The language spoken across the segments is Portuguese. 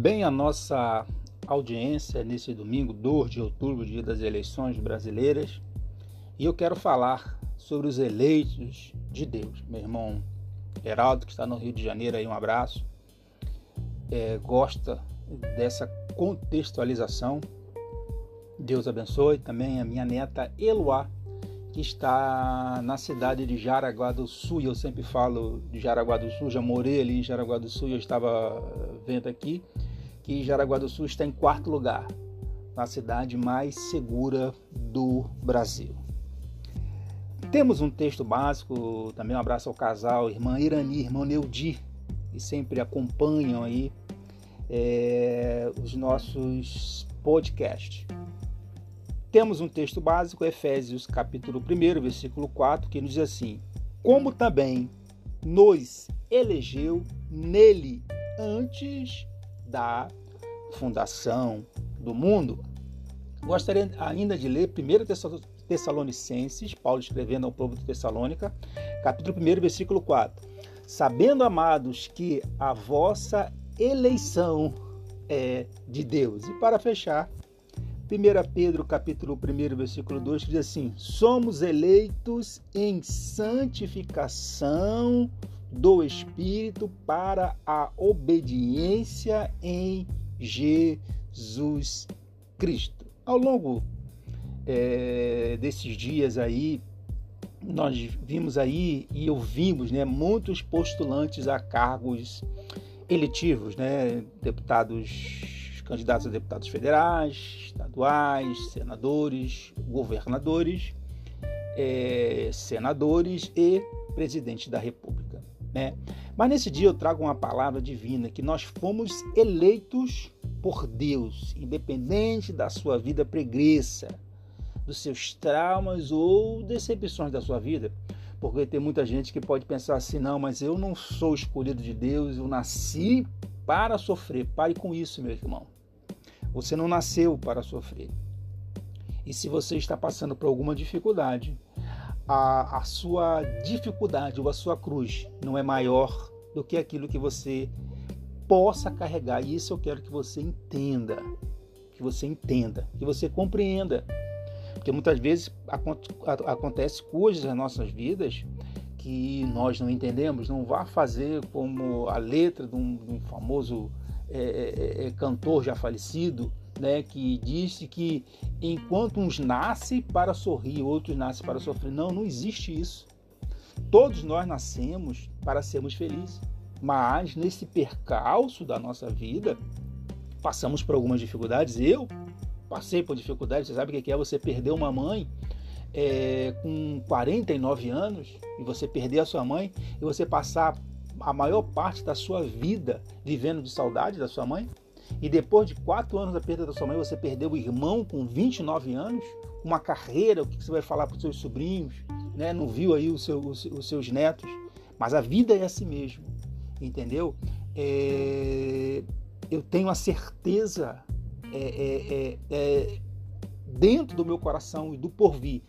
bem a nossa audiência nesse domingo, 2 de outubro, dia das eleições brasileiras, e eu quero falar sobre os eleitos de Deus. Meu irmão Geraldo, que está no Rio de Janeiro, aí um abraço, é, gosta dessa contextualização. Deus abençoe também a minha neta Eloá, que está na cidade de Jaraguá do Sul. Eu sempre falo de Jaraguá do Sul, já morei ali em Jaraguá do Sul, eu estava vendo aqui que Jaraguá do Sul está em quarto lugar, na cidade mais segura do Brasil. Temos um texto básico, também um abraço ao casal, irmã Irani, irmão Neudi, que sempre acompanham aí é, os nossos podcasts. Temos um texto básico, Efésios capítulo 1, versículo 4, que nos diz assim: Como também nos elegeu nele antes da fundação do mundo. Gostaria ainda de ler 1 Tessalonicenses, Paulo escrevendo ao povo de Tessalônica, capítulo 1, versículo 4. Sabendo, amados, que a vossa eleição é de Deus. E para fechar, 1 Pedro capítulo 1, versículo 2, diz assim: Somos eleitos em santificação do Espírito para a obediência em Jesus Cristo. Ao longo é, desses dias aí, nós vimos aí e ouvimos né, muitos postulantes a cargos eletivos, né, deputados candidatos a deputados federais, estaduais, senadores, governadores, é, senadores e presidente da República. Né? Mas nesse dia eu trago uma palavra divina que nós fomos eleitos por Deus, independente da sua vida pregressa, dos seus traumas ou decepções da sua vida. Porque tem muita gente que pode pensar assim: não, mas eu não sou escolhido de Deus, eu nasci para sofrer. Pare com isso, meu irmão. Você não nasceu para sofrer. E se você está passando por alguma dificuldade, a, a sua dificuldade ou a sua cruz não é maior do que aquilo que você possa carregar. E isso eu quero que você entenda. Que você entenda, que você compreenda. Porque muitas vezes acontece coisas nas nossas vidas que nós não entendemos. Não vá fazer como a letra de um, de um famoso é, é, é, cantor já falecido, né, que disse que enquanto uns nascem para sorrir, outros nascem para sofrer. Não, não existe isso. Todos nós nascemos para sermos felizes, mas nesse percalço da nossa vida, passamos por algumas dificuldades. Eu passei por dificuldades. Você sabe o que é você perder uma mãe é, com 49 anos e você perder a sua mãe e você passar a maior parte da sua vida vivendo de saudade da sua mãe? E depois de quatro anos da perda da sua mãe, você perdeu o irmão com 29 anos, uma carreira, o que você vai falar para os seus sobrinhos, né? não viu aí os, seus, os seus netos. Mas a vida é assim mesmo, entendeu? É... eu tenho a certeza é, é, é, é, dentro do meu coração e do porvir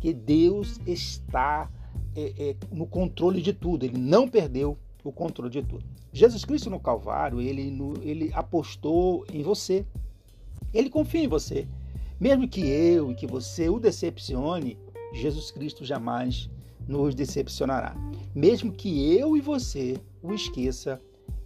que Deus está é, no controle de tudo, Ele não perdeu o controle de tudo. Jesus Cristo no Calvário, ele, no, ele apostou em você. Ele confia em você. Mesmo que eu e que você o decepcione, Jesus Cristo jamais nos decepcionará. Mesmo que eu e você o esqueça,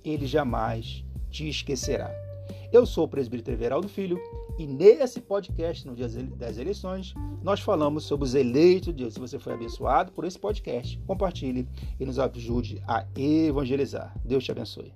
ele jamais te esquecerá. Eu sou o presbítero Everaldo Filho e nesse podcast, no dia das eleições, nós falamos sobre os eleitos de Deus. Se você foi abençoado por esse podcast, compartilhe e nos ajude a evangelizar. Deus te abençoe.